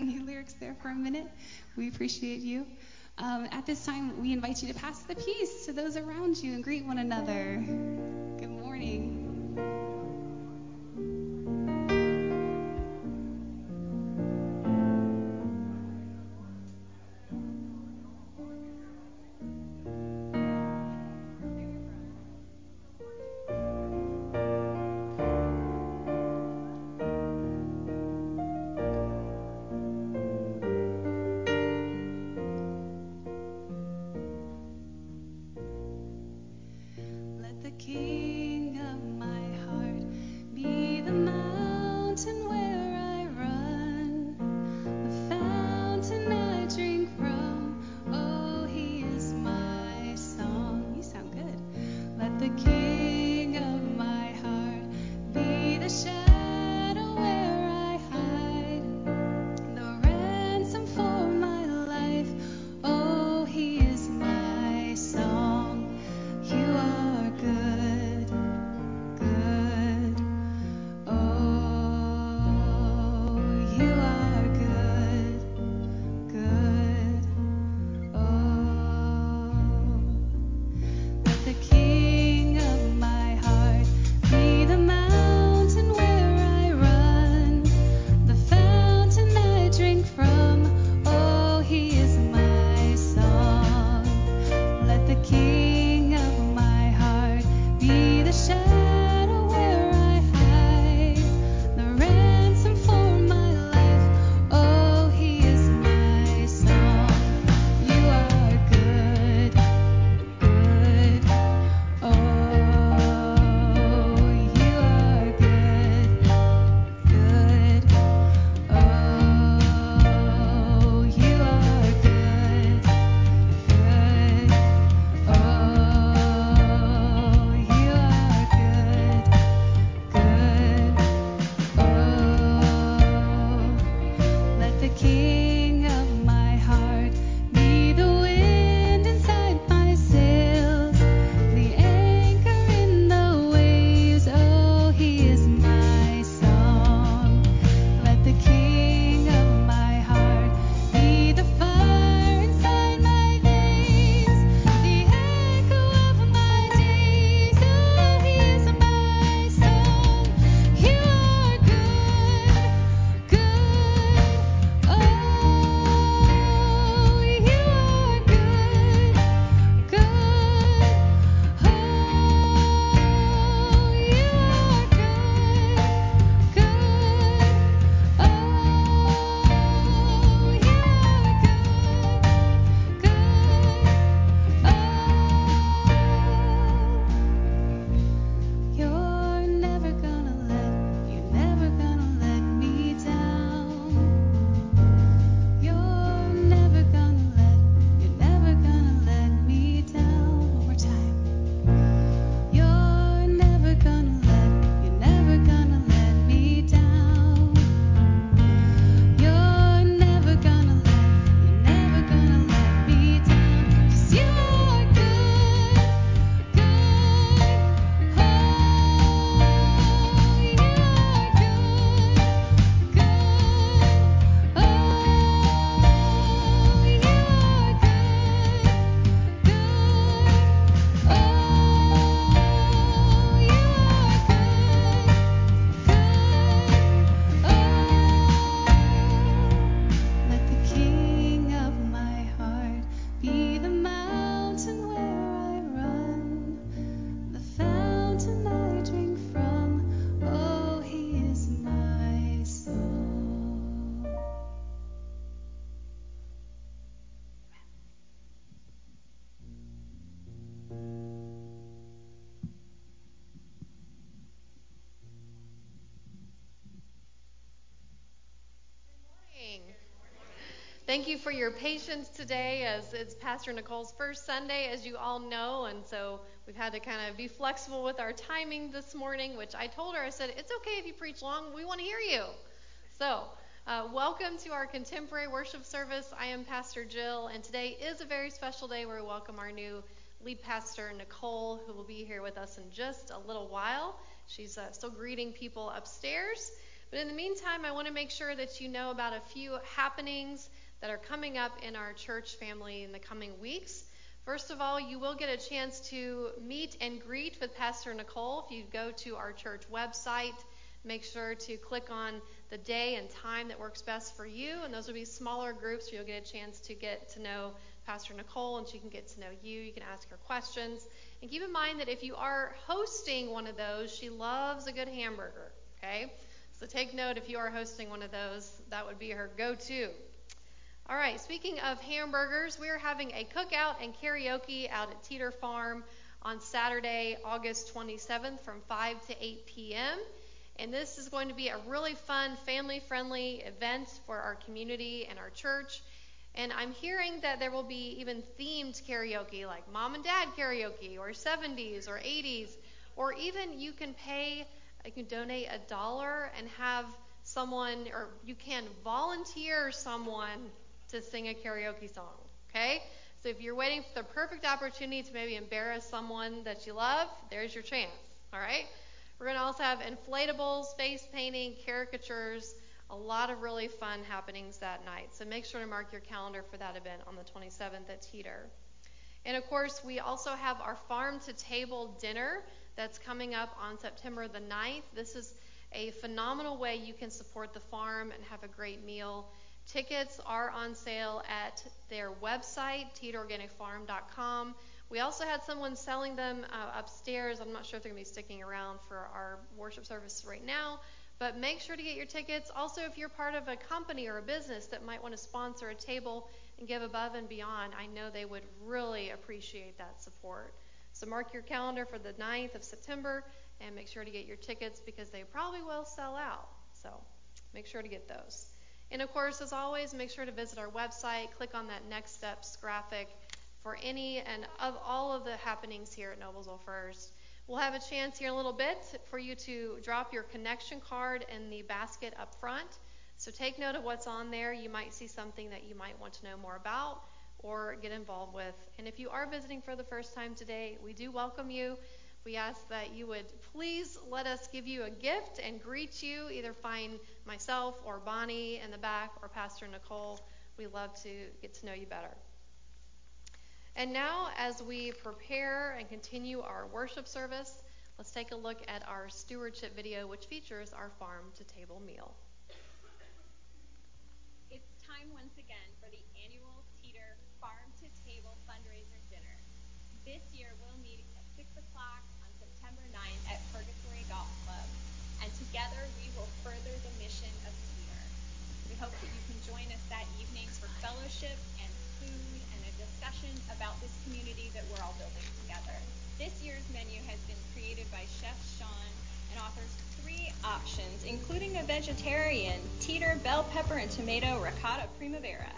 new lyrics there for a minute. We appreciate you. Um, at this time, we invite you to pass the peace to those around you and greet one another. Good morning. Thank you for your patience today as it's Pastor Nicole's first Sunday, as you all know. And so we've had to kind of be flexible with our timing this morning, which I told her, I said, it's okay if you preach long. We want to hear you. So, uh, welcome to our contemporary worship service. I am Pastor Jill, and today is a very special day where we welcome our new lead pastor, Nicole, who will be here with us in just a little while. She's uh, still greeting people upstairs. But in the meantime, I want to make sure that you know about a few happenings that are coming up in our church family in the coming weeks. First of all, you will get a chance to meet and greet with Pastor Nicole if you go to our church website. Make sure to click on the day and time that works best for you, and those will be smaller groups where you'll get a chance to get to know Pastor Nicole and she can get to know you. You can ask her questions. And keep in mind that if you are hosting one of those, she loves a good hamburger, okay? So take note if you are hosting one of those, that would be her go to. All right, speaking of hamburgers, we are having a cookout and karaoke out at Teeter Farm on Saturday, August 27th from 5 to 8 p.m. And this is going to be a really fun, family friendly event for our community and our church. And I'm hearing that there will be even themed karaoke, like mom and dad karaoke, or 70s or 80s, or even you can pay, you can donate a dollar and have someone, or you can volunteer someone to sing a karaoke song. Okay? So if you're waiting for the perfect opportunity to maybe embarrass someone that you love, there's your chance. All right? We're going to also have inflatables, face painting, caricatures, a lot of really fun happenings that night. So make sure to mark your calendar for that event on the 27th at Teeter. And of course, we also have our farm to table dinner that's coming up on September the 9th. This is a phenomenal way you can support the farm and have a great meal. Tickets are on sale at their website, teeterorganicfarm.com. We also had someone selling them uh, upstairs. I'm not sure if they're going to be sticking around for our worship service right now, but make sure to get your tickets. Also, if you're part of a company or a business that might want to sponsor a table and give above and beyond, I know they would really appreciate that support. So mark your calendar for the 9th of September and make sure to get your tickets because they probably will sell out. So make sure to get those. And of course, as always, make sure to visit our website, click on that next steps graphic for any and of all of the happenings here at Noblesville First. We'll have a chance here in a little bit for you to drop your connection card in the basket up front. So take note of what's on there. You might see something that you might want to know more about or get involved with. And if you are visiting for the first time today, we do welcome you. We ask that you would please let us give you a gift and greet you. Either find myself or Bonnie in the back or Pastor Nicole. We love to get to know you better. And now, as we prepare and continue our worship service, let's take a look at our stewardship video, which features our farm to table meal. It's time once again for the annual Teeter Farm to Table fundraiser dinner. This year we'll meet at 6 o'clock on September 9th at Purgatory Golf Club, and together we will further the mission of Teeter. We hope that you can join us that evening and food and a discussion about this community that we're all building together. This year's menu has been created by Chef Sean and offers three options, including a vegetarian Teeter bell pepper and tomato ricotta primavera.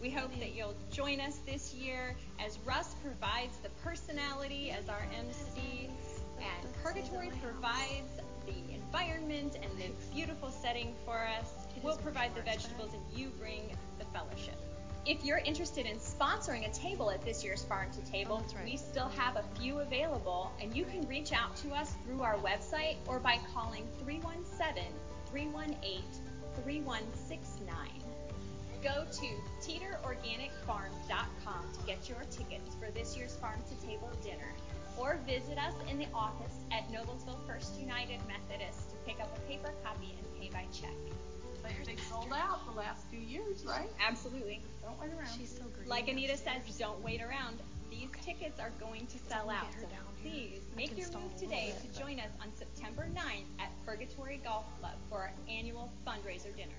We hope that you'll join us this year as Russ provides the personality as our MC and Purgatory provides the environment and the beautiful setting for us. We'll provide the vegetables and you bring the fellowship. If you're interested in sponsoring a table at this year's Farm to Table, Oh, right. we still have a few available, and you can reach out to us through our website or by calling 317 318 3169. Go to teeterorganicfarm.com to get your tickets for this year's Farm to Table dinner, or visit us in the office at Noblesville First United Methodist to pick up a paper copy and pay by check. They, they sold out the last few years, right? Absolutely. Don't wait around. She's so great. Like Anita says, don't wait around. These tickets are going to sell out. So down here. please make your move today bit, to join us on September 9th at Purgatory Golf Club for our annual fundraiser dinner.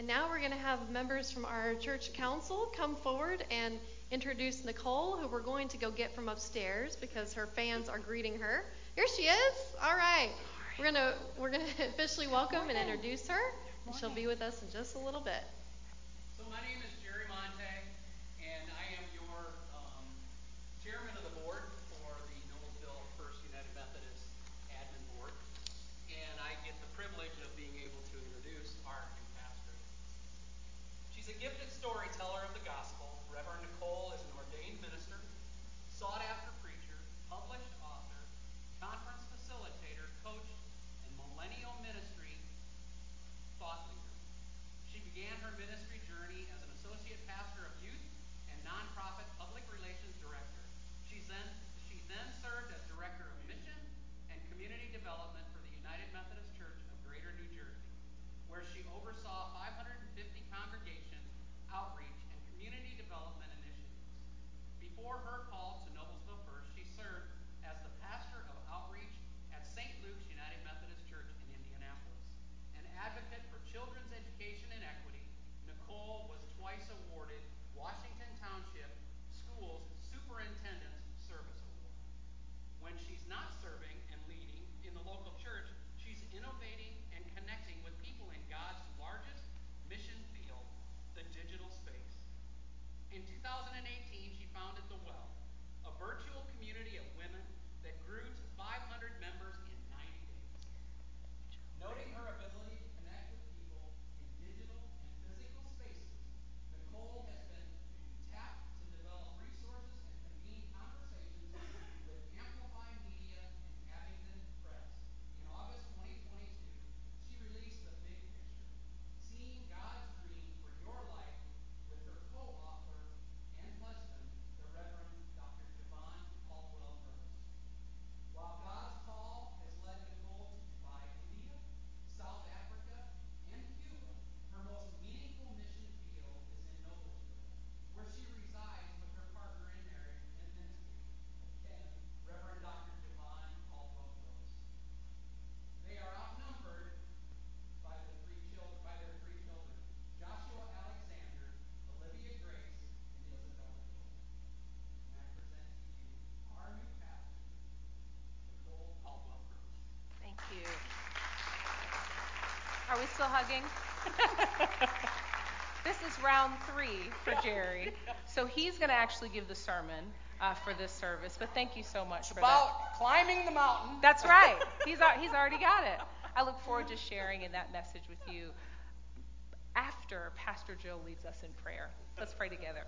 And now we're going to have members from our church council come forward and introduce Nicole, who we're going to go get from upstairs because her fans are greeting her. Here she is. All right. We're going to we're going to officially welcome and introduce her, and she'll be with us in just a little bit. Still hugging? this is round three for Jerry. So he's going to actually give the sermon uh, for this service. But thank you so much It's for about that. climbing the mountain. That's right. He's, he's already got it. I look forward to sharing in that message with you after Pastor Joe leads us in prayer. Let's pray together.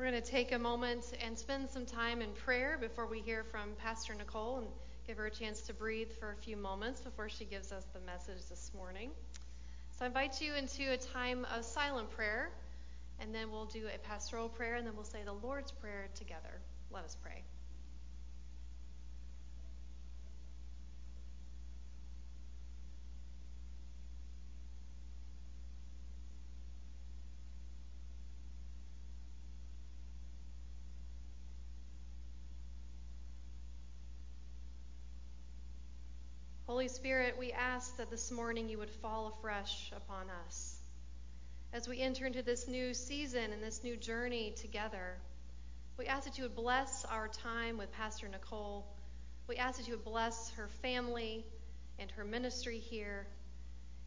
We're going to take a moment and spend some time in prayer before we hear from Pastor Nicole and give her a chance to breathe for a few moments before she gives us the message this morning. So I invite you into a time of silent prayer, and then we'll do a pastoral prayer, and then we'll say the Lord's Prayer together. Let us pray. Holy Spirit, we ask that this morning you would fall afresh upon us. As we enter into this new season and this new journey together, we ask that you would bless our time with Pastor Nicole. We ask that you would bless her family and her ministry here.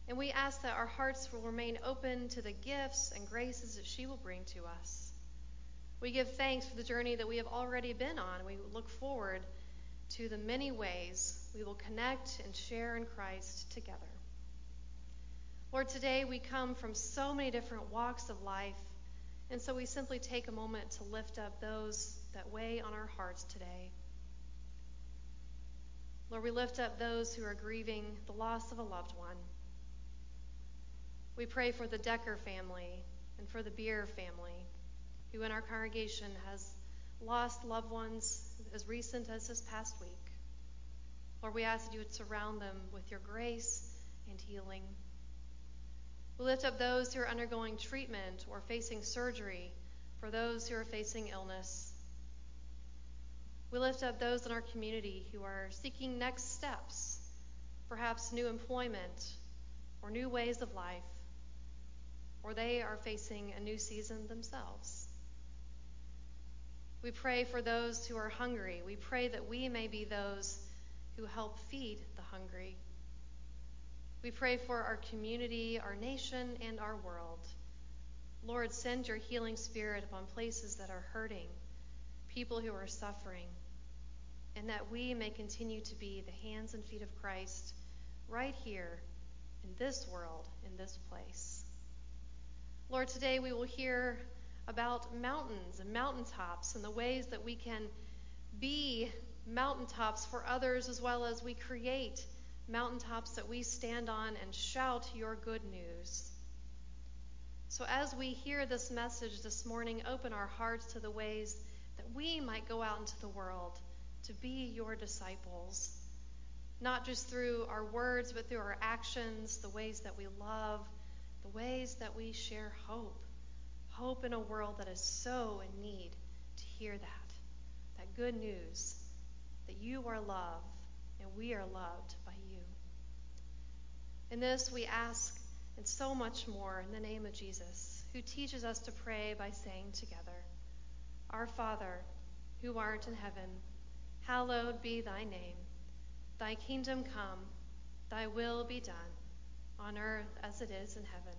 And we ask that our hearts will remain open to the gifts and graces that she will bring to us. We give thanks for the journey that we have already been on. We look forward to the many ways we will connect and share in Christ together. Lord, today we come from so many different walks of life, and so we simply take a moment to lift up those that weigh on our hearts today. Lord, we lift up those who are grieving the loss of a loved one. We pray for the Decker family and for the Beer family, who in our congregation has lost loved ones as recent as this past week. Lord, we ask that you would surround them with your grace and healing. We lift up those who are undergoing treatment or facing surgery, for those who are facing illness. We lift up those in our community who are seeking next steps, perhaps new employment or new ways of life, or they are facing a new season themselves. We pray for those who are hungry. We pray that we may be those who help feed the hungry. We pray for our community, our nation, and our world. Lord, send your healing spirit upon places that are hurting, people who are suffering, and that we may continue to be the hands and feet of Christ right here in this world, in this place. Lord, today we will hear about mountains and mountaintops and the ways that we can be mountaintops for others as well as we create mountaintops that we stand on and shout your good news. So, as we hear this message this morning, open our hearts to the ways that we might go out into the world to be your disciples, not just through our words, but through our actions, the ways that we love, the ways that we share hope. Hope in a world that is so in need to hear that, that good news that you are loved and we are loved by you. In this, we ask and so much more in the name of Jesus, who teaches us to pray by saying together, Our Father, who art in heaven, hallowed be thy name. Thy kingdom come, thy will be done, on earth as it is in heaven.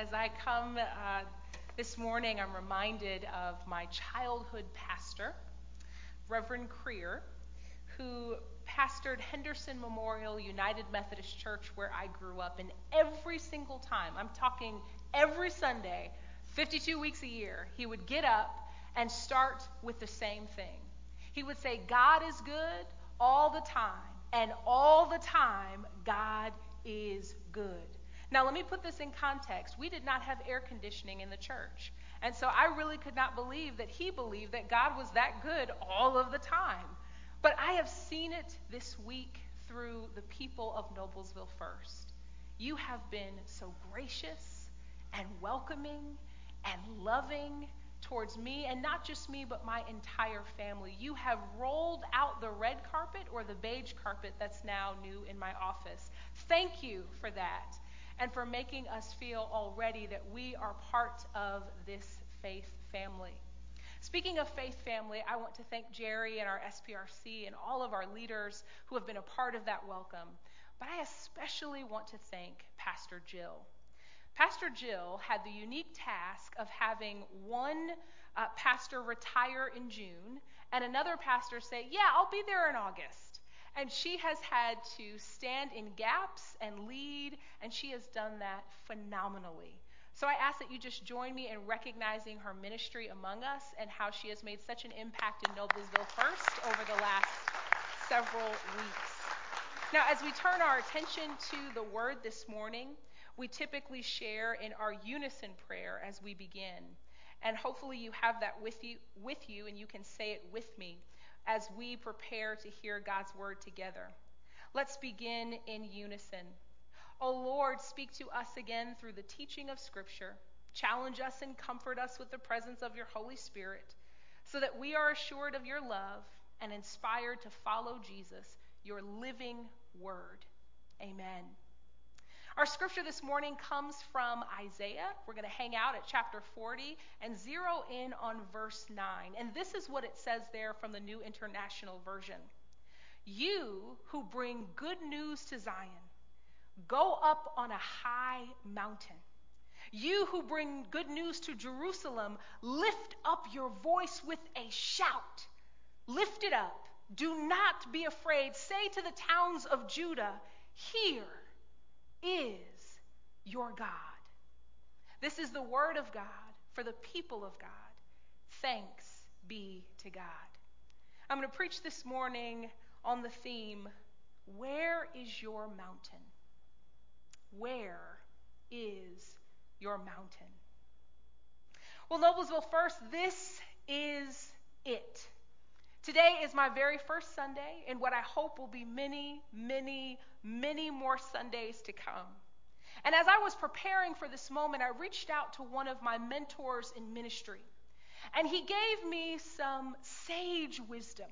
As I come uh, this morning, I'm reminded of my childhood pastor, Reverend Creer, who pastored Henderson Memorial United Methodist Church where I grew up. And every single time, I'm talking every Sunday, 52 weeks a year, he would get up and start with the same thing. He would say, God is good all the time, and all the time, God is good. Now, let me put this in context. We did not have air conditioning in the church. And so I really could not believe that he believed that God was that good all of the time. But I have seen it this week through the people of Noblesville First. You have been so gracious and welcoming and loving towards me, and not just me, but my entire family. You have rolled out the red carpet or the beige carpet that's now new in my office. Thank you for that, and for making us feel already that we are part of this faith family. Speaking of faith family, I want to thank Jerry and our SPRC and all of our leaders who have been a part of that welcome. But I especially want to thank Pastor Jill. Pastor Jill had the unique task of having one uh, pastor retire in June and another pastor say, Yeah, I'll be there in August. And she has had to stand in gaps and lead, and she has done that phenomenally. So I ask that you just join me in recognizing her ministry among us and how she has made such an impact in Noblesville First over the last several weeks. Now, as we turn our attention to the word this morning, we typically share in our unison prayer as we begin. And hopefully you have that with you with you and you can say it with me as we prepare to hear God's word together. Let's begin in unison. O oh Lord, speak to us again through the teaching of Scripture. Challenge us and comfort us with the presence of your Holy Spirit, so that we are assured of your love and inspired to follow Jesus, your living word. Amen. Our scripture this morning comes from Isaiah. We're going to hang out at chapter 40 and zero in on verse 9. And this is what it says there from the New International Version You who bring good news to Zion Go up on a high mountain. You who bring good news to Jerusalem, lift up your voice with a shout. Lift it up. Do not be afraid. Say to the towns of Judah, Here is your God. This is the word of God for the people of God. Thanks be to God. I'm going to preach this morning on the theme Where is your mountain? Where is your mountain? Well, Noblesville First, this is it. Today is my very first Sunday, and what I hope will be many, many, many more Sundays to come. And as I was preparing for this moment, I reached out to one of my mentors in ministry, and he gave me some sage wisdom.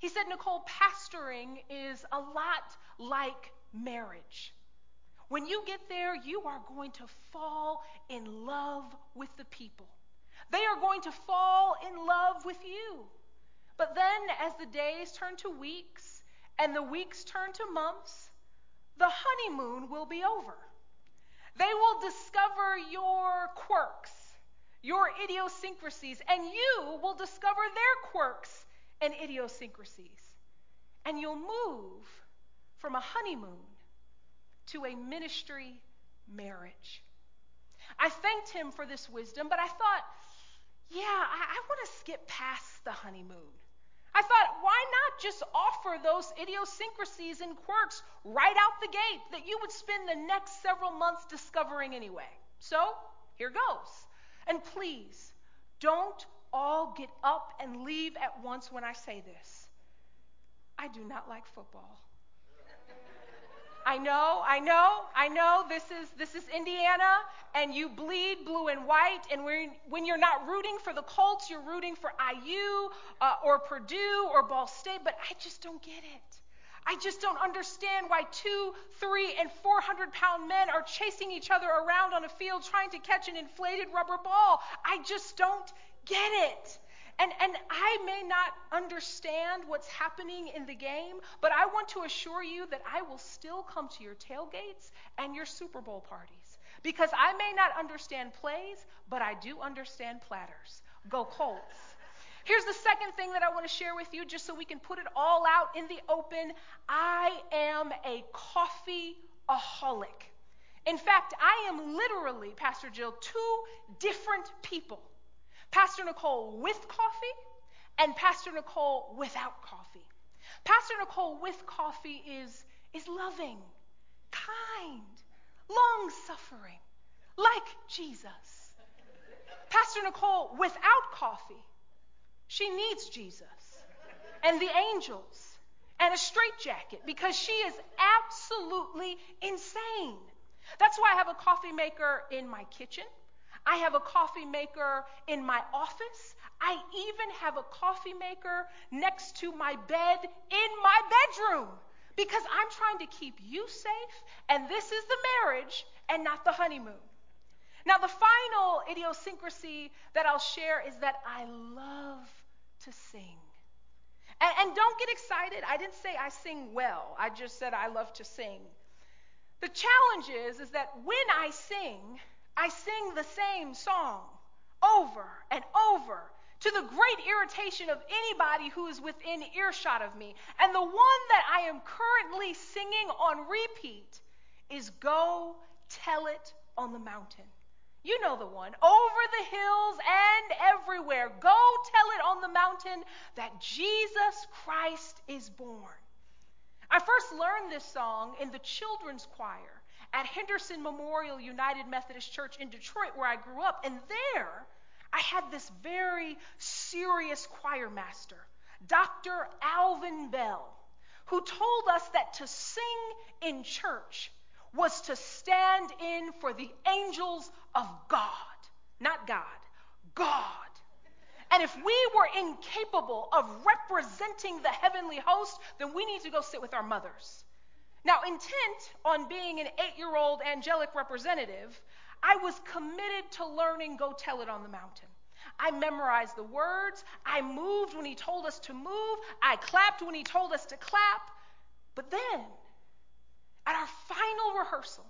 He said, Nicole, pastoring is a lot like marriage. When you get there, you are going to fall in love with the people. They are going to fall in love with you. But then, as the days turn to weeks and the weeks turn to months, the honeymoon will be over. They will discover your quirks, your idiosyncrasies, and you will discover their quirks and idiosyncrasies. And you'll move from a honeymoon to a ministry marriage. I thanked him for this wisdom, but I thought, yeah, I, I want to skip past the honeymoon. I thought, why not just offer those idiosyncrasies and quirks right out the gate that you would spend the next several months discovering anyway? So, here goes. And please, don't all get up and leave at once when I say this. I do not like football. I know, I know, I know this is this is Indiana and you bleed blue and white and when, when you're not rooting for the Colts, you're rooting for IU uh, or Purdue or Ball State, but I just don't get it. I just don't understand why two, three, and 400 pound men are chasing each other around on a field trying to catch an inflated rubber ball. I just don't get it. And, and I may not understand what's happening in the game, but I want to assure you that I will still come to your tailgates and your Super Bowl parties. Because I may not understand plays, but I do understand platters. Go Colts. Here's the second thing that I want to share with you, just so we can put it all out in the open. I am a coffee aholic. In fact, I am literally, Pastor Jill, two different people. Pastor Nicole with coffee and Pastor Nicole without coffee. Pastor Nicole with coffee is, is loving, kind, long suffering, like Jesus. Pastor Nicole without coffee, she needs Jesus and the angels and a straitjacket because she is absolutely insane. That's why I have a coffee maker in my kitchen. I have a coffee maker in my office. I even have a coffee maker next to my bed in my bedroom because I'm trying to keep you safe, and this is the marriage and not the honeymoon. Now, the final idiosyncrasy that I'll share is that I love to sing. And, and, don't get excited. I didn't say I sing well. I just said I love to sing. The challenge is, is that when I sing, I sing the same song over and over to the great irritation of anybody who is within earshot of me. And the one that I am currently singing on repeat is Go Tell It on the Mountain. You know the one. Over the hills and everywhere. Go tell it on the mountain that Jesus Christ is born. I first learned this song in the children's choir at Henderson Memorial United Methodist Church in Detroit, where I grew up. And there, I had this very serious choir master, Dr. Alvin Bell, who told us that to sing in church was to stand in for the angels of God. Not God, God. And if we were incapable of representing the heavenly host, then we need to go sit with our mothers. Now, intent on being an eight year old angelic representative, I was committed to learning Go Tell It on the Mountain. I memorized the words. I moved when he told us to move. I clapped when he told us to clap. But then, at our final rehearsal,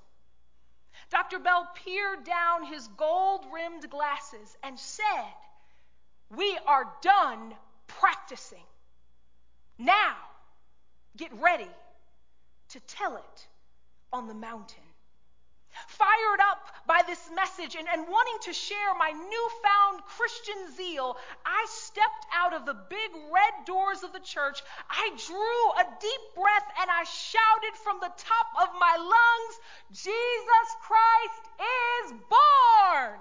Dr. Bell peered down his gold rimmed glasses and said, We are done practicing. Now, get ready to tell it on the mountain. fired up by this message and, and wanting to share my newfound Christian zeal, I stepped out of the big red doors of the church. I drew a deep breath and I shouted from the top of my lungs, Jesus Christ is born!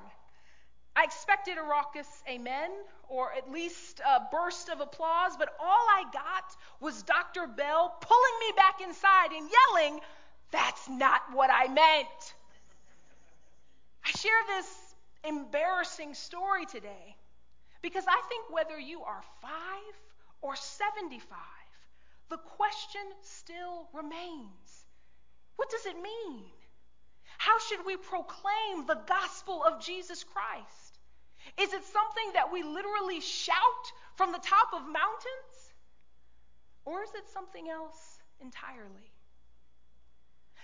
I expected a raucous amen or at least a burst of applause, but all I got was Dr. Bell pulling me back inside and yelling, That's not what I meant. I share this embarrassing story today because I think whether you are five or 75, the question still remains what does it mean? How should we proclaim the gospel of Jesus Christ? Is it something that we literally shout from the top of mountains? Or is it something else entirely?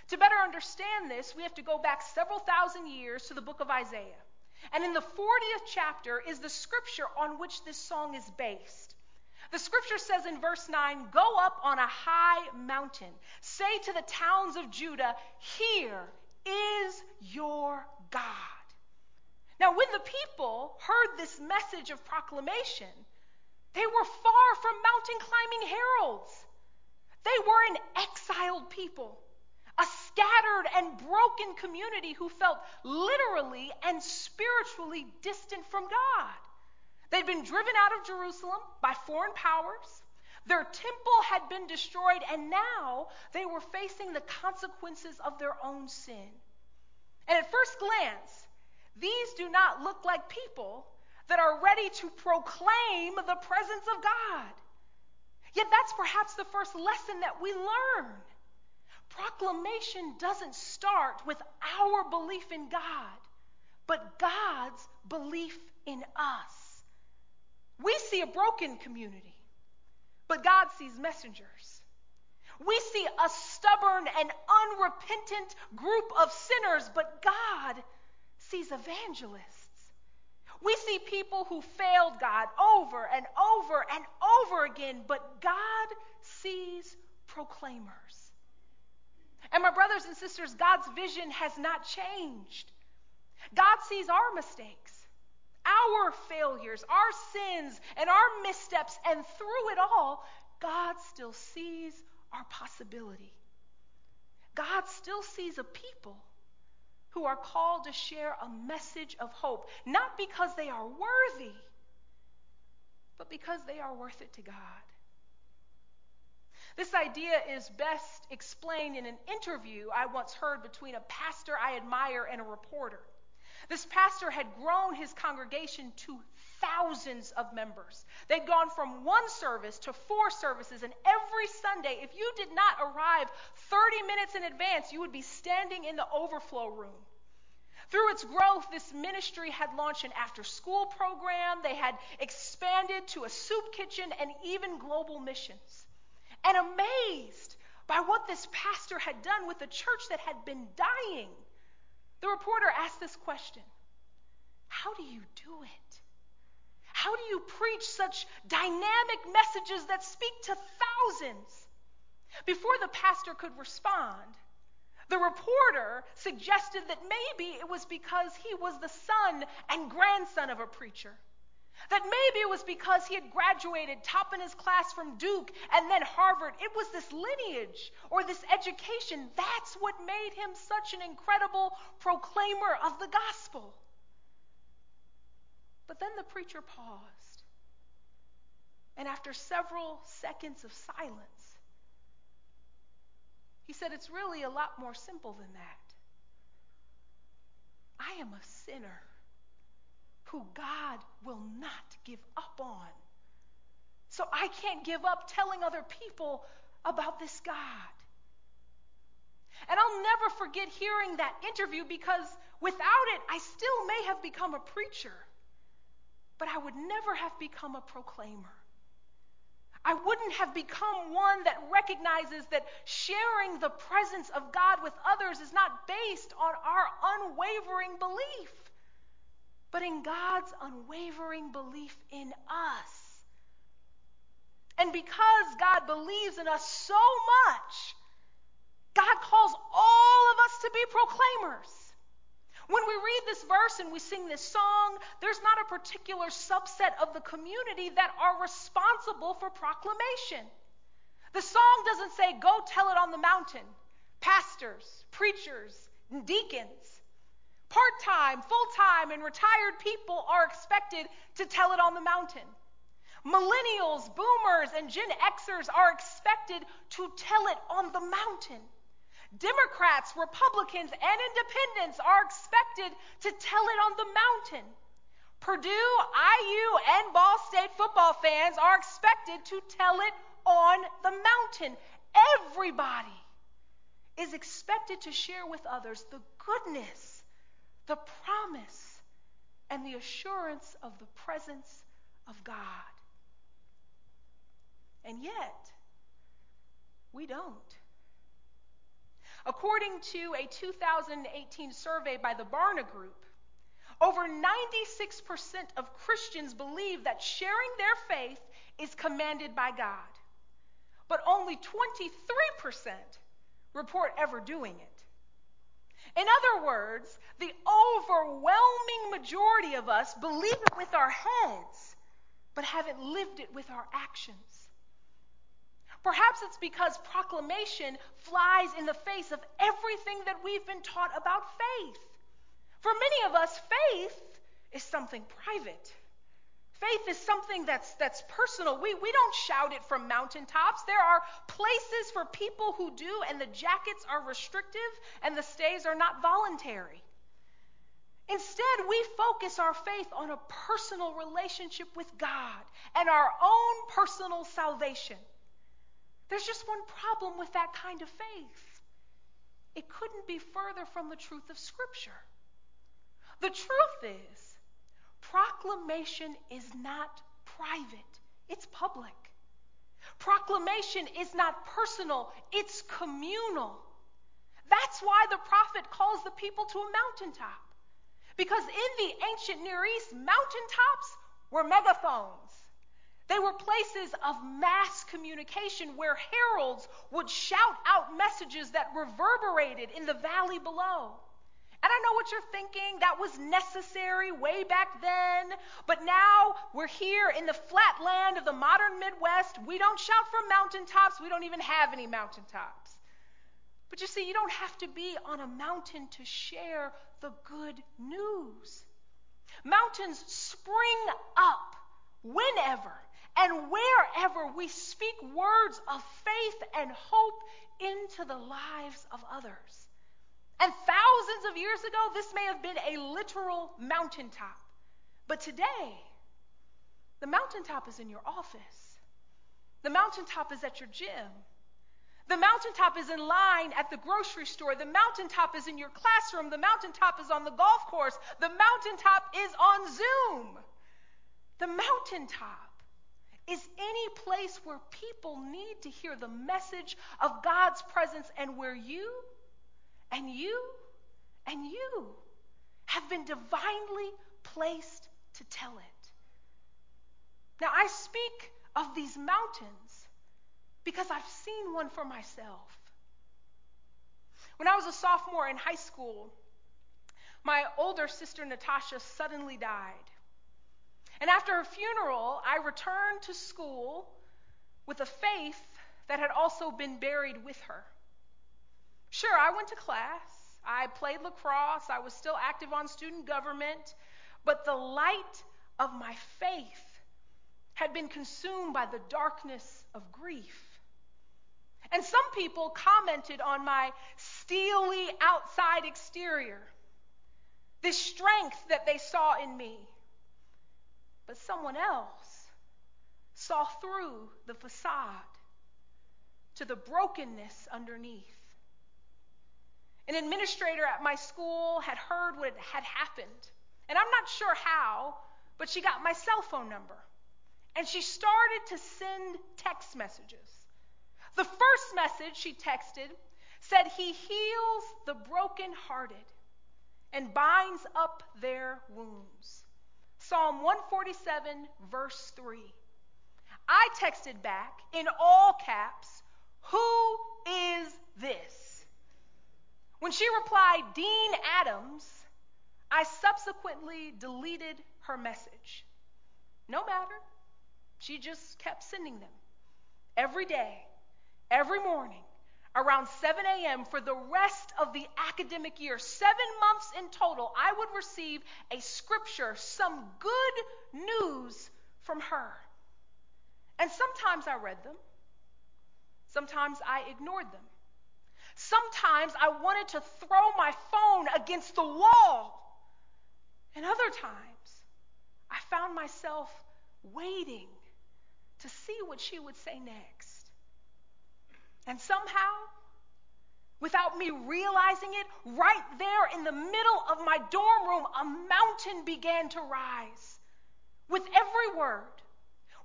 To better understand this, we have to go back several thousand years to the book of Isaiah. And in the 40th chapter is the scripture on which this song is based. The scripture says in verse 9, Go up on a high mountain, say to the towns of Judah, Here is your God. Now, when the people heard this message of proclamation, they were far from mountain climbing heralds. They were an exiled people, a scattered and broken community who felt literally and spiritually distant from God. They'd been driven out of Jerusalem by foreign powers. Their temple had been destroyed, and now they were facing the consequences of their own sin. And at first glance, these do not look like people that are ready to proclaim the presence of God. Yet that's perhaps the first lesson that we learn. Proclamation doesn't start with our belief in God, but God's belief in us. We see a broken community, but God sees messengers. We see a stubborn and unrepentant group of sinners, but God sees evangelists. We see people who failed God over and over and over again, but God sees proclaimers. And my brothers and sisters, God's vision has not changed. God sees our mistakes, our failures, our sins, and our missteps, and through it all, God still sees our possibility. God still sees a people who are called to share a message of hope, not because they are worthy, but because they are worth it to God. This idea is best explained in an interview I once heard between a pastor I admire and a reporter. This pastor had grown his congregation to thousands of members. They'd gone from one service to four services, and every Sunday, if you did not arrive 30 minutes in advance, you would be standing in the overflow room. Through its growth, this ministry had launched an after school program, they had expanded to a soup kitchen, and even global missions. And amazed by what this pastor had done with a church that had been dying, the reporter asked this question How do you do it? How do you preach such dynamic messages that speak to thousands? Before the pastor could respond, the reporter suggested that maybe it was because he was the son and grandson of a preacher. That maybe it was because he had graduated top in his class from Duke and then Harvard. It was this lineage or this education. That's what made him such an incredible proclaimer of the gospel. But then the preacher paused. And after several seconds of silence, he said, It's really a lot more simple than that. I am a sinner who God will not give up on. So I can't give up telling other people about this God. And I'll never forget hearing that interview because without it, I still may have become a preacher, but I would never have become a proclaimer. I wouldn't have become one that recognizes that sharing the presence of God with others is not based on our unwavering belief, but in God's unwavering belief in us. And because God believes in us so much, God calls all of us to be proclaimers. When we read this verse and we sing this song, there's not a particular subset of the community that are responsible for proclamation. The song doesn't say, go tell it on the mountain. Pastors, preachers, deacons, part time, full time, and retired people are expected to tell it on the mountain. Millennials, boomers, and Gen Xers are expected to tell it on the mountain. Democrats, Republicans, and independents are expected to tell it on the mountain. Purdue, IU, and Ball State football fans are expected to tell it on the mountain. Everybody is expected to share with others the goodness, the promise, and the assurance of the presence of God. And yet, we don't. According to a 2018 survey by the Barna Group, over 96% of Christians believe that sharing their faith is commanded by God, but only 23% report ever doing it. In other words, the overwhelming majority of us believe it with our heads, but haven't lived it with our actions. Perhaps it's because proclamation flies in the face of everything that we've been taught about faith. For many of us, faith is something private. Faith is something that's, that's personal. We, we don't shout it from mountaintops. There are places for people who do, and the jackets are restrictive and the stays are not voluntary. Instead, we focus our faith on a personal relationship with God and our own personal salvation. There's just one problem with that kind of faith. It couldn't be further from the truth of Scripture. The truth is, proclamation is not private, it's public. Proclamation is not personal, it's communal. That's why the prophet calls the people to a mountaintop. Because in the ancient Near East, mountaintops were megaphones. They were places of mass communication where heralds would shout out messages that reverberated in the valley below. And I know what you're thinking. That was necessary way back then. But now we're here in the flat land of the modern Midwest. We don't shout from mountaintops. We don't even have any mountaintops. But you see, you don't have to be on a mountain to share the good news. Mountains spring up whenever and wherever we speak words of faith and hope into the lives of others. And thousands of years ago, this may have been a literal mountaintop. But today, the mountaintop is in your office, the mountaintop is at your gym. The mountaintop is in line at the grocery store. The mountaintop is in your classroom. The mountaintop is on the golf course. The mountaintop is on Zoom. The mountaintop is any place where people need to hear the message of God's presence and where you and you and you have been divinely placed to tell it. Now, I speak of these mountains because I've seen one for myself. When I was a sophomore in high school, my older sister Natasha suddenly died. And after her funeral, I returned to school with a faith that had also been buried with her. Sure, I went to class, I played lacrosse, I was still active on student government, but the light of my faith had been consumed by the darkness of grief. And some people commented on my steely outside exterior, this strength that they saw in me. But someone else saw through the facade to the brokenness underneath. An administrator at my school had heard what had happened, and I'm not sure how, but she got my cell phone number. And she started to send text messages. The first message she texted said, He heals the brokenhearted and binds up their wounds. Psalm 147, verse 3. I texted back in all caps, Who is this? When she replied, Dean Adams, I subsequently deleted her message. No matter. She just kept sending them every day, every morning, around 7 a.m. for the rest of the academic year. Seven months in total, I would receive a scripture, some good news from her. And sometimes I read them, sometimes I ignored them. Sometimes I wanted to throw my phone against the wall. And other times, I found myself waiting to see what she would say next. And somehow, without me realizing it, right there in the middle of my dorm room, a mountain began to rise. With every word,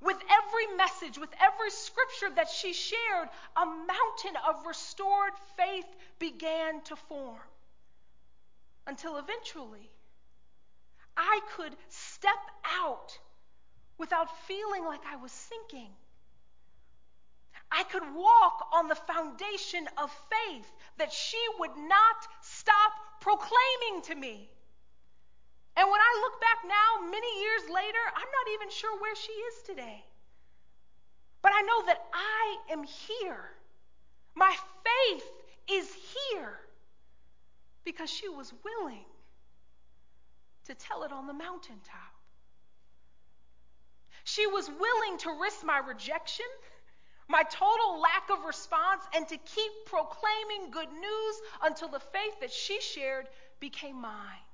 with every message, with every scripture that she shared, a mountain of restored faith began to form. Until eventually, I could step out without feeling like I was sinking. I could walk on the foundation of faith that she would not stop proclaiming to me. And when I look back now, many years later, I'm not even sure where she is today. But I know that I am here. My faith is here because she was willing to tell it on the mountaintop. She was willing to risk my rejection, my total lack of response, and to keep proclaiming good news until the faith that she shared became mine.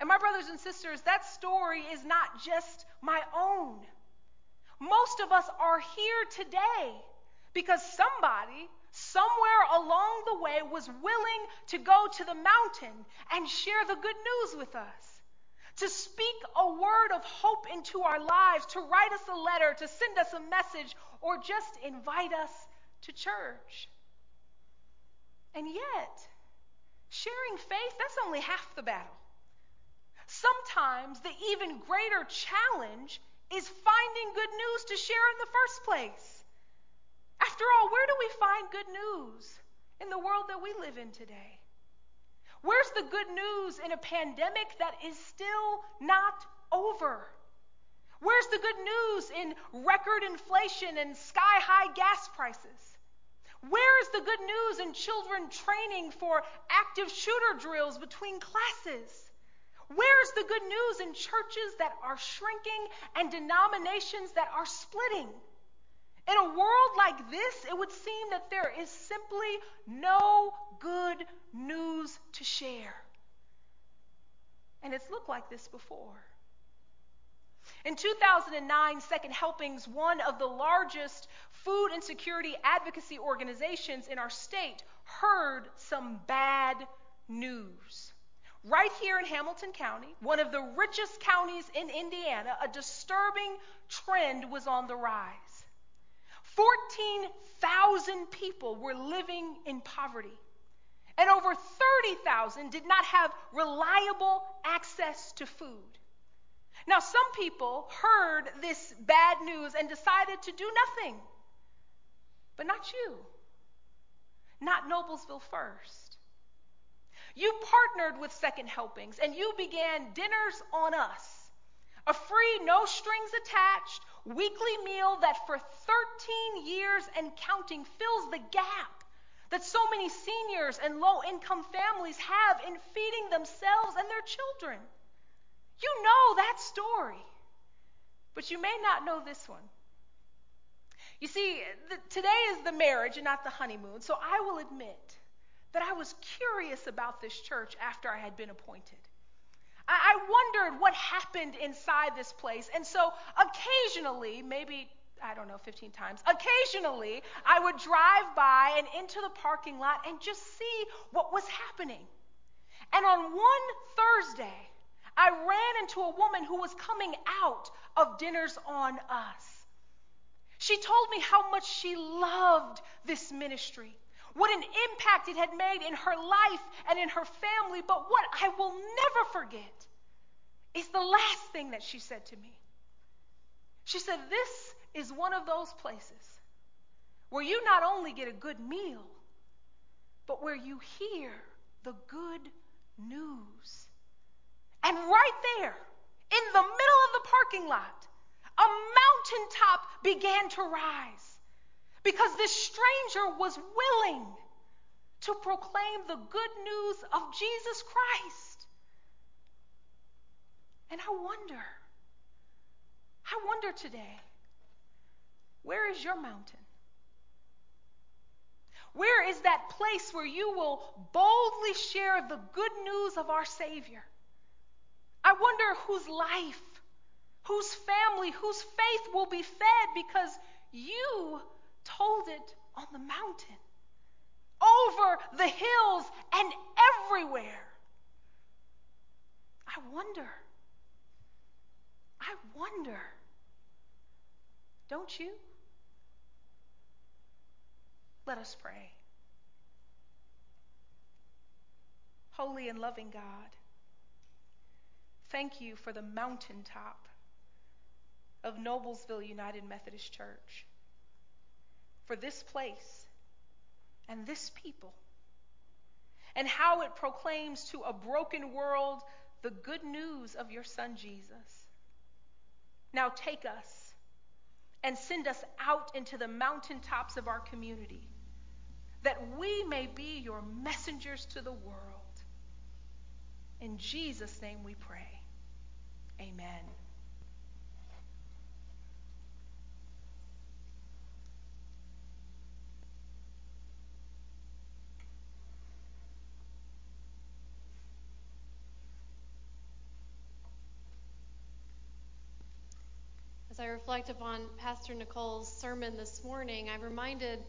And my brothers and sisters, that story is not just my own. Most of us are here today because somebody, somewhere along the way, was willing to go to the mountain and share the good news with us to speak a word of hope into our lives, to write us a letter, to send us a message, or just invite us to church. And yet, sharing faith, that's only half the battle. Sometimes the even greater challenge is finding good news to share in the first place. After all, where do we find good news in the world that we live in today? Where's the good news in a pandemic that is still not over? Where's the good news in record inflation and sky high gas prices? Where is the good news in children training for active shooter drills between classes? Where's the good news in churches that are shrinking and denominations that are splitting? In a world like this, it would seem that there is simply no good news to share. And it's looked like this before. In 2009, Second Helpings, one of the largest food insecurity advocacy organizations in our state, heard some bad news. Right here in Hamilton County, one of the richest counties in Indiana, a disturbing trend was on the rise. 14,000 people were living in poverty, and over 30,000 did not have reliable access to food. Now, some people heard this bad news and decided to do nothing, but not you, not Noblesville First. You partnered with Second Helpings and you began Dinners on Us, a free, no strings attached weekly meal that for 13 years and counting fills the gap that so many seniors and low income families have in feeding themselves and their children. You know that story, but you may not know this one. You see, the, today is the marriage and not the honeymoon, so I will admit that I was curious about this church after I had been appointed. I, I wondered what happened inside this place, and so occasionally, maybe I don't know, 15 times. Occasionally, I would drive by and into the parking lot and just see what was happening. And on one Thursday, I ran into a woman who was coming out of Dinners on Us. She told me how much she loved this ministry, what an impact it had made in her life and in her family. But what I will never forget is the last thing that she said to me. She said, This is one of those places where you not only get a good meal, but where you hear the good news right there, in the middle of the parking lot, a mountaintop began to rise because this stranger was willing to proclaim the good news of Jesus Christ. And I wonder, I wonder today, where is your mountain? Where is that place where you will boldly share the good news of our Savior? I wonder whose life, whose family, whose faith will be fed because you told it on the mountain, over the hills, and everywhere. I wonder. I wonder. Don't you? Let us pray. Holy and loving God, thank you for the mountaintop of Noblesville United Methodist Church, for this place and this people, and how it proclaims to a broken world the good news of your Son Jesus. Now take us and send us out into the mountaintops of our community that we may be your messengers to the world. In Jesus' name we pray. Amen. As I reflect upon Pastor Nicole's sermon this morning, I'm reminded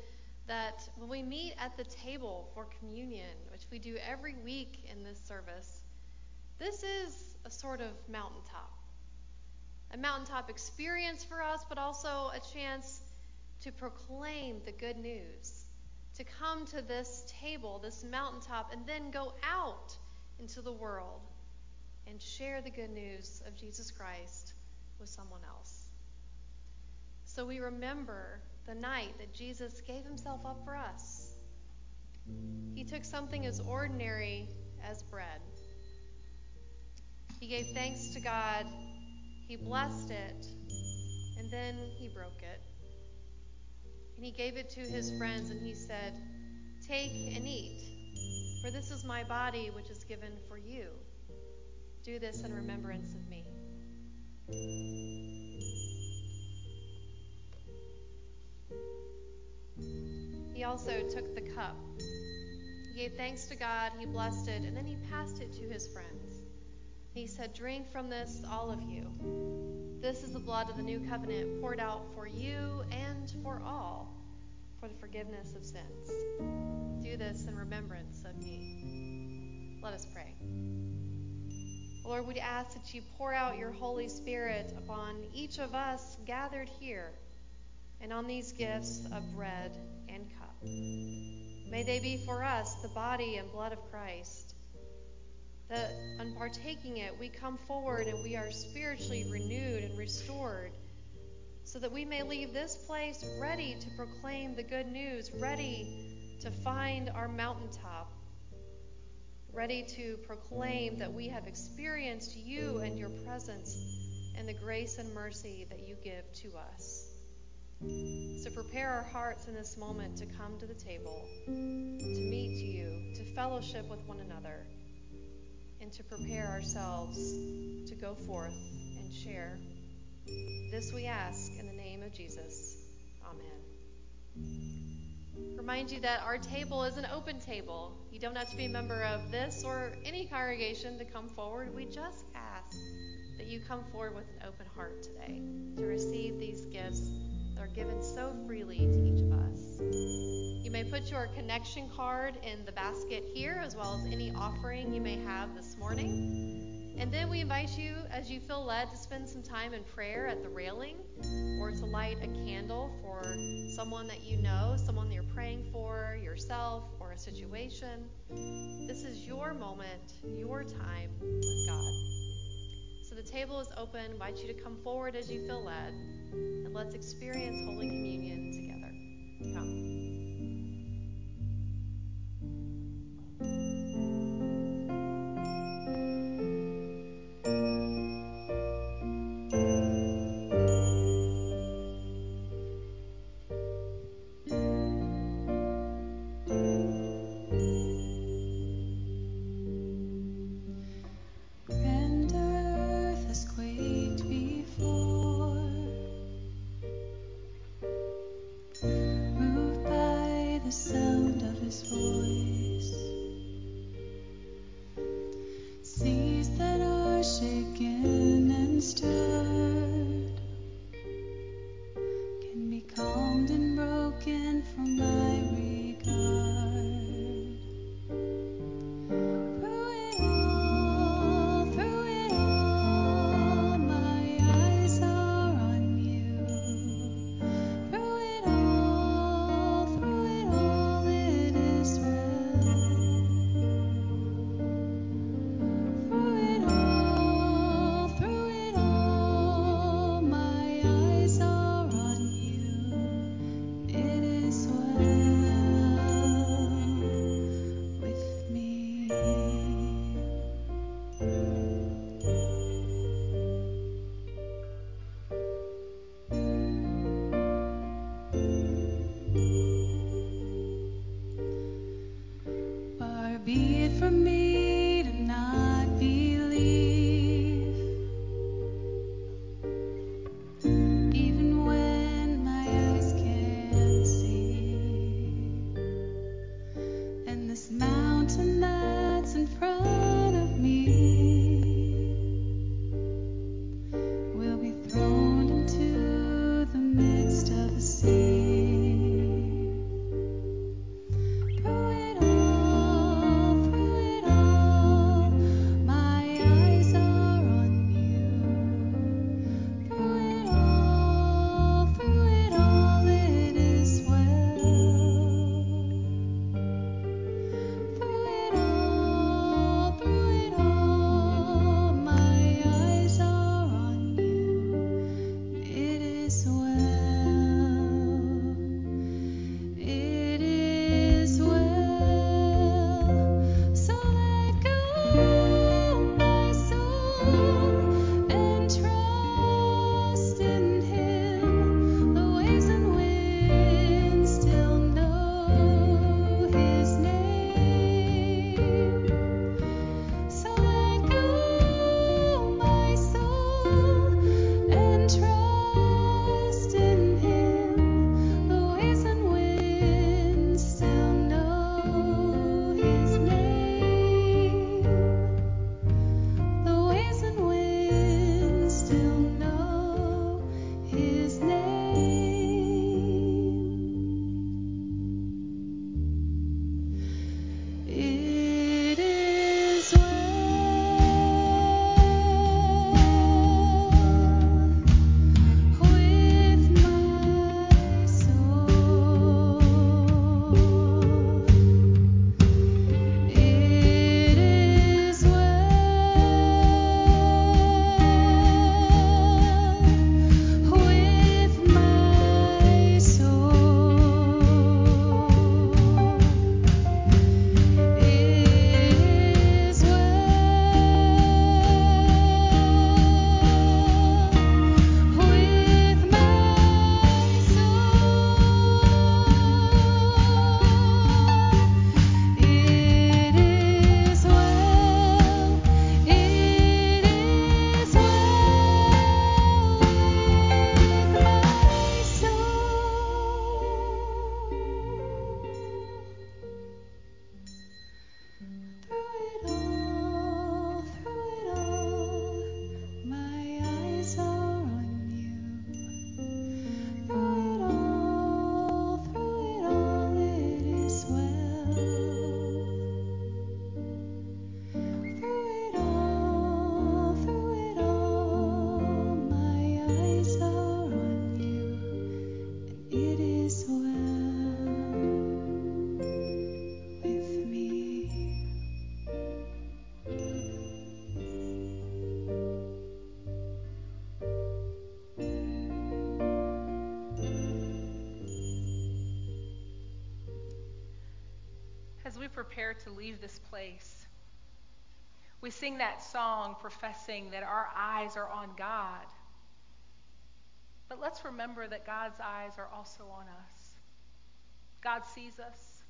that when we meet at the table for communion, which we do every week in this service, this is a sort of mountaintop. A mountaintop experience for us, but also a chance to proclaim the good news, to come to this table, this mountaintop, and then go out into the world and share the good news of Jesus Christ with someone else. So we remember the night that Jesus gave himself up for us. He took something as ordinary as bread. He gave thanks to God, he blessed it, and then he broke it. And he gave it to his friends, and he said, Take and eat, for this is my body, which is given for you. Do this in remembrance of me. He also took the cup. He gave thanks to God, he blessed it, and then he passed it to his friends. He said, Drink from this, all of you. This is the blood of the new covenant poured out for you and for all for the forgiveness of sins. Do this in remembrance of me. Let us pray. Lord, we ask that you pour out your Holy Spirit upon each of us gathered here and on these gifts of bread and cup. May they be for us the body and blood of Christ. That on partaking it, we come forward and we are spiritually renewed and restored, so that we may leave this place ready to proclaim the good news, ready to find our mountaintop, ready to proclaim that we have experienced you and your presence and the grace and mercy that you give to us. So prepare our hearts in this moment to come to the table, to meet you, to fellowship with one another, and to prepare ourselves to go forth and share. This we ask in the name of Jesus. Amen. Remind you that our table is an open table. You don't have to be a member of this or any congregation to come forward. We just ask that you come forward with an open heart today to receive these gifts that are given so freely to each of us. You may put your connection card in the basket here, as well as any offering you may have this morning. And then we invite you, as you feel led, to spend some time in prayer at the railing or to light a candle for someone that you know, someone that you're praying for, yourself, or a situation. This is your moment, your time with God. So the table is open. I invite you to come forward as you feel led, and let's experience Holy Communion together. Come. Prepare to leave this place, we sing that song professing that our eyes are on God. But let's remember that God's eyes are also on us. God sees us.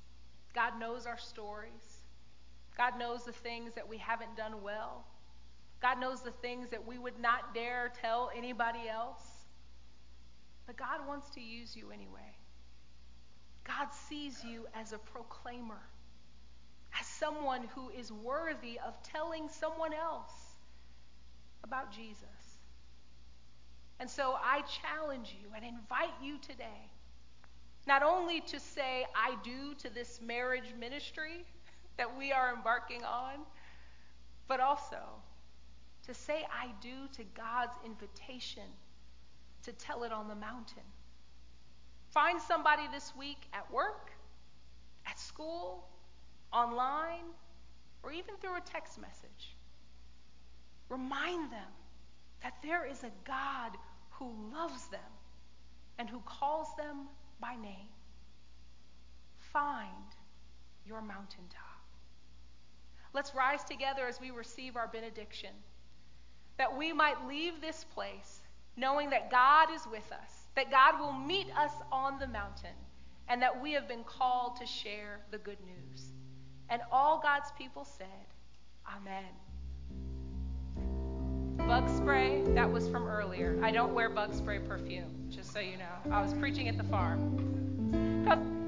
God knows our stories. God knows the things that we haven't done well. God knows the things that we would not dare tell anybody else. But God wants to use you anyway. God sees you as a proclaimer, as someone who is worthy of telling someone else about Jesus. And so I challenge you and invite you today not only to say, I do to this marriage ministry that we are embarking on, but also to say, I do to God's invitation to tell it on the mountain. Find somebody this week at work, at school, online, or even through a text message. Remind them that there is a God who loves them and who calls them by name. Find your mountaintop. Let's rise together as we receive our benediction, that we might leave this place knowing that God is with us, that God will meet us on the mountain, and that we have been called to share the good news. And all God's people said, Amen. Bug spray, that was from earlier. I don't wear bug spray perfume, just so you know. I was preaching at the farm.